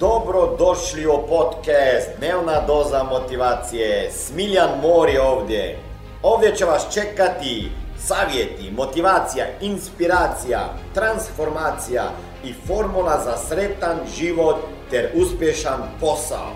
Dobro došli u podcast Dnevna doza motivacije. Smiljan Mor je ovdje. Ovdje će vas čekati savjeti, motivacija, inspiracija, transformacija i formula za sretan život ter uspješan posao.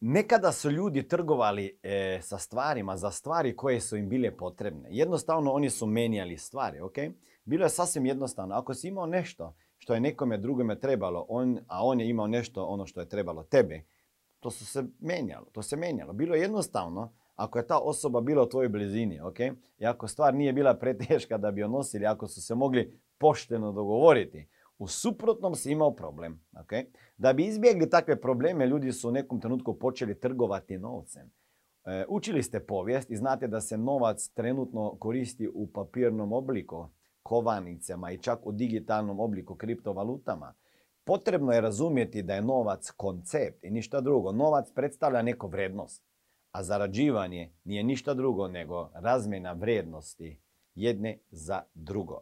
Nekada su ljudi trgovali e, sa stvarima za stvari koje su im bile potrebne. Jednostavno oni su menjali stvari, ok? Bilo je sasvim jednostavno. Ako si imao nešto što je nekome drugome trebalo, on, a on je imao nešto ono što je trebalo tebe, to su se menjalo, to se menjalo. Bilo je jednostavno ako je ta osoba bila u tvojoj blizini, ok? I ako stvar nije bila preteška da bi je nosili, ako su se mogli pošteno dogovoriti, u suprotnom si imao problem. ok? Da bi izbjegli takve probleme, ljudi su u nekom trenutku počeli trgovati novcem. E, učili ste povijest i znate da se novac trenutno koristi u papirnom obliku, kovanicama i čak u digitalnom obliku kriptovalutama. Potrebno je razumjeti da je novac koncept i ništa drugo. Novac predstavlja neku vrednost, a zarađivanje nije ništa drugo nego razmjena vrijednosti jedne za drugo.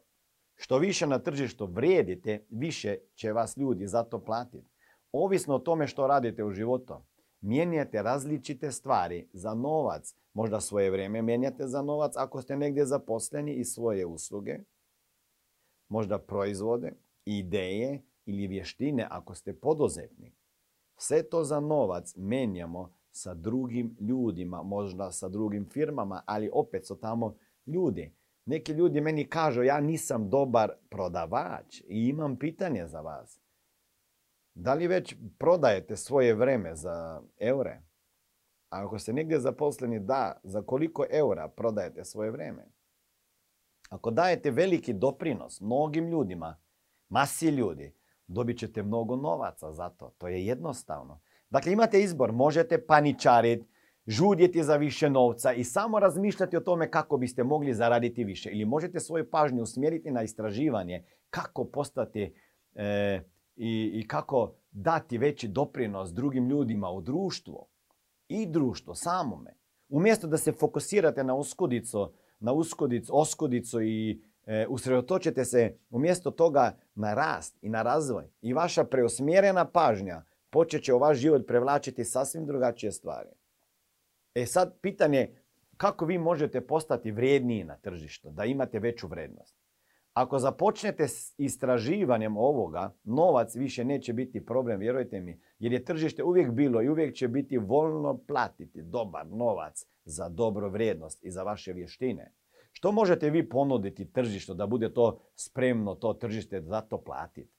Što više na tržištu vrijedite, više će vas ljudi za to platiti. Ovisno o tome što radite u životu, mijenjate različite stvari za novac. Možda svoje vrijeme mijenjate za novac ako ste negdje zaposleni i svoje usluge. Možda proizvode, ideje ili vještine ako ste poduzetni. Sve to za novac menjamo sa drugim ljudima, možda sa drugim firmama, ali opet su tamo ljudi. Neki ljudi meni kažu ja nisam dobar prodavač i imam pitanje za vas. Da li već prodajete svoje vreme za eure? A ako ste negdje zaposleni, da, za koliko eura prodajete svoje vreme? Ako dajete veliki doprinos mnogim ljudima, masi ljudi, dobit ćete mnogo novaca za to. To je jednostavno. Dakle, imate izbor. Možete paničariti, žudjeti za više novca i samo razmišljati o tome kako biste mogli zaraditi više. Ili možete svoju pažnju usmjeriti na istraživanje kako postati e, i, i kako dati veći doprinos drugim ljudima u društvu i društvo samome. Umjesto da se fokusirate na uskudicu, na uskudicu, oskudicu i e, usredotočite se umjesto toga na rast i na razvoj. I vaša preusmjerena pažnja počet će u vaš život prevlačiti sasvim drugačije stvari. E sad pitanje kako vi možete postati vrijedniji na tržištu, da imate veću vrednost. Ako započnete s istraživanjem ovoga, novac više neće biti problem, vjerujte mi, jer je tržište uvijek bilo i uvijek će biti voljno platiti dobar novac za dobro vrijednost i za vaše vještine. Što možete vi ponuditi tržištu da bude to spremno, to tržište za to platiti?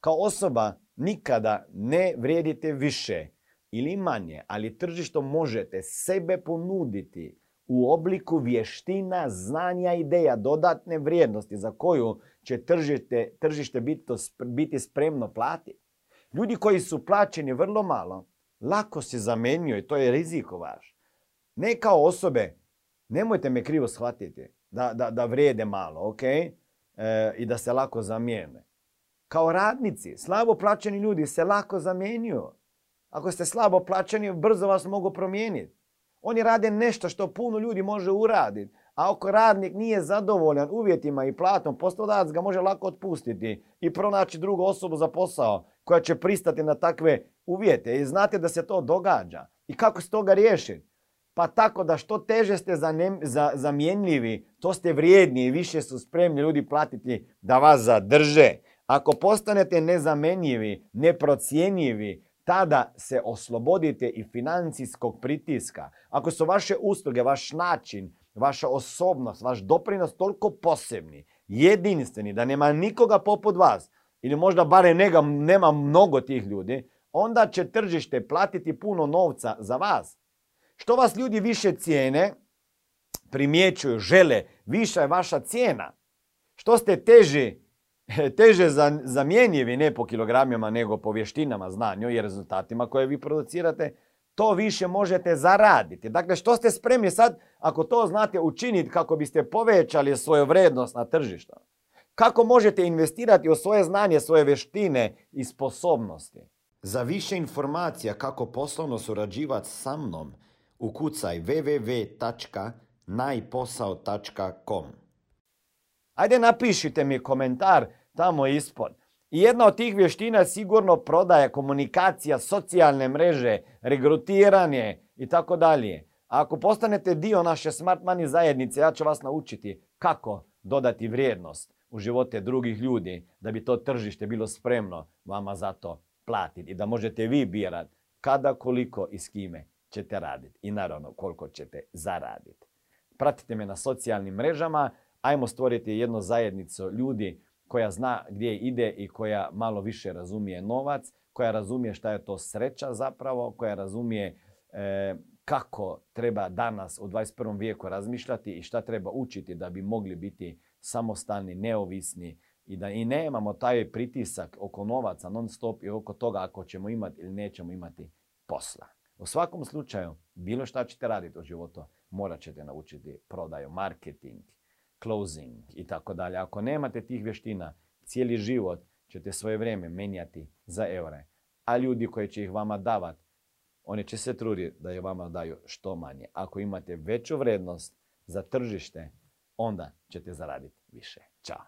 Kao osoba nikada ne vrijedite više ili manje, ali tržišto možete sebe ponuditi u obliku vještina, znanja, ideja, dodatne vrijednosti za koju će tržište, tržište biti, biti spremno platiti. Ljudi koji su plaćeni vrlo malo, lako se zamenjuju i to je riziko vaš. Ne kao osobe, nemojte me krivo shvatiti, da, da, da vrijede malo, ok? E, I da se lako zamijene. Kao radnici, slabo plaćeni ljudi se lako zamjenjuju. Ako ste slabo plaćeni, brzo vas mogu promijeniti. Oni rade nešto što puno ljudi može uraditi. A ako radnik nije zadovoljan uvjetima i platom, poslodavac ga može lako otpustiti i pronaći drugu osobu za posao koja će pristati na takve uvjete. I znate da se to događa. I kako se toga riješiti? Pa tako da što teže ste zamjenljivi, to ste vrijedni i više su spremni ljudi platiti da vas zadrže. Ako postanete nezamenjivi, neprocjenjivi, tada se oslobodite i financijskog pritiska. Ako su vaše usluge, vaš način, vaša osobnost, vaš doprinos toliko posebni, jedinstveni, da nema nikoga poput vas, ili možda barem nega, nema mnogo tih ljudi, onda će tržište platiti puno novca za vas. Što vas ljudi više cijene, primjećuju, žele, viša je vaša cijena. Što ste teži teže zamjenjivi ne po kilogramima nego po vještinama, znanju i rezultatima koje vi producirate, to više možete zaraditi. Dakle, što ste spremni sad ako to znate učiniti kako biste povećali svoju vrednost na tržištu? Kako možete investirati u svoje znanje, svoje vještine i sposobnosti? Za više informacija kako poslovno surađivati sa mnom, ukucaj www.najposao.com. Ajde napišite mi komentar tamo ispod. I jedna od tih vještina je sigurno prodaja, komunikacija, socijalne mreže, regrutiranje i tako dalje. Ako postanete dio naše Smart Money zajednice, ja ću vas naučiti kako dodati vrijednost u živote drugih ljudi, da bi to tržište bilo spremno vama za to platiti i da možete vi birati kada, koliko i s kime ćete raditi i naravno koliko ćete zaraditi. Pratite me na socijalnim mrežama, ajmo stvoriti jednu zajednicu ljudi koja zna gdje ide i koja malo više razumije novac, koja razumije šta je to sreća zapravo, koja razumije e, kako treba danas u 21. vijeku razmišljati i šta treba učiti da bi mogli biti samostalni, neovisni i da i nemamo taj pritisak oko novaca non stop i oko toga ako ćemo imati ili nećemo imati posla. U svakom slučaju, bilo šta ćete raditi u životu, morat ćete naučiti prodaju, marketing, closing i tako dalje. Ako nemate tih vještina, cijeli život ćete svoje vrijeme menjati za eure. A ljudi koji će ih vama davati, oni će se truditi da je vama daju što manje. Ako imate veću vrednost za tržište, onda ćete zaraditi više. Ćao!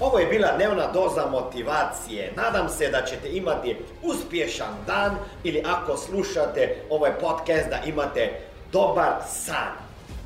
Ovo je bila dnevna doza motivacije. Nadam se da ćete imati uspješan dan ili ako slušate ovaj podcast da imate dobar san.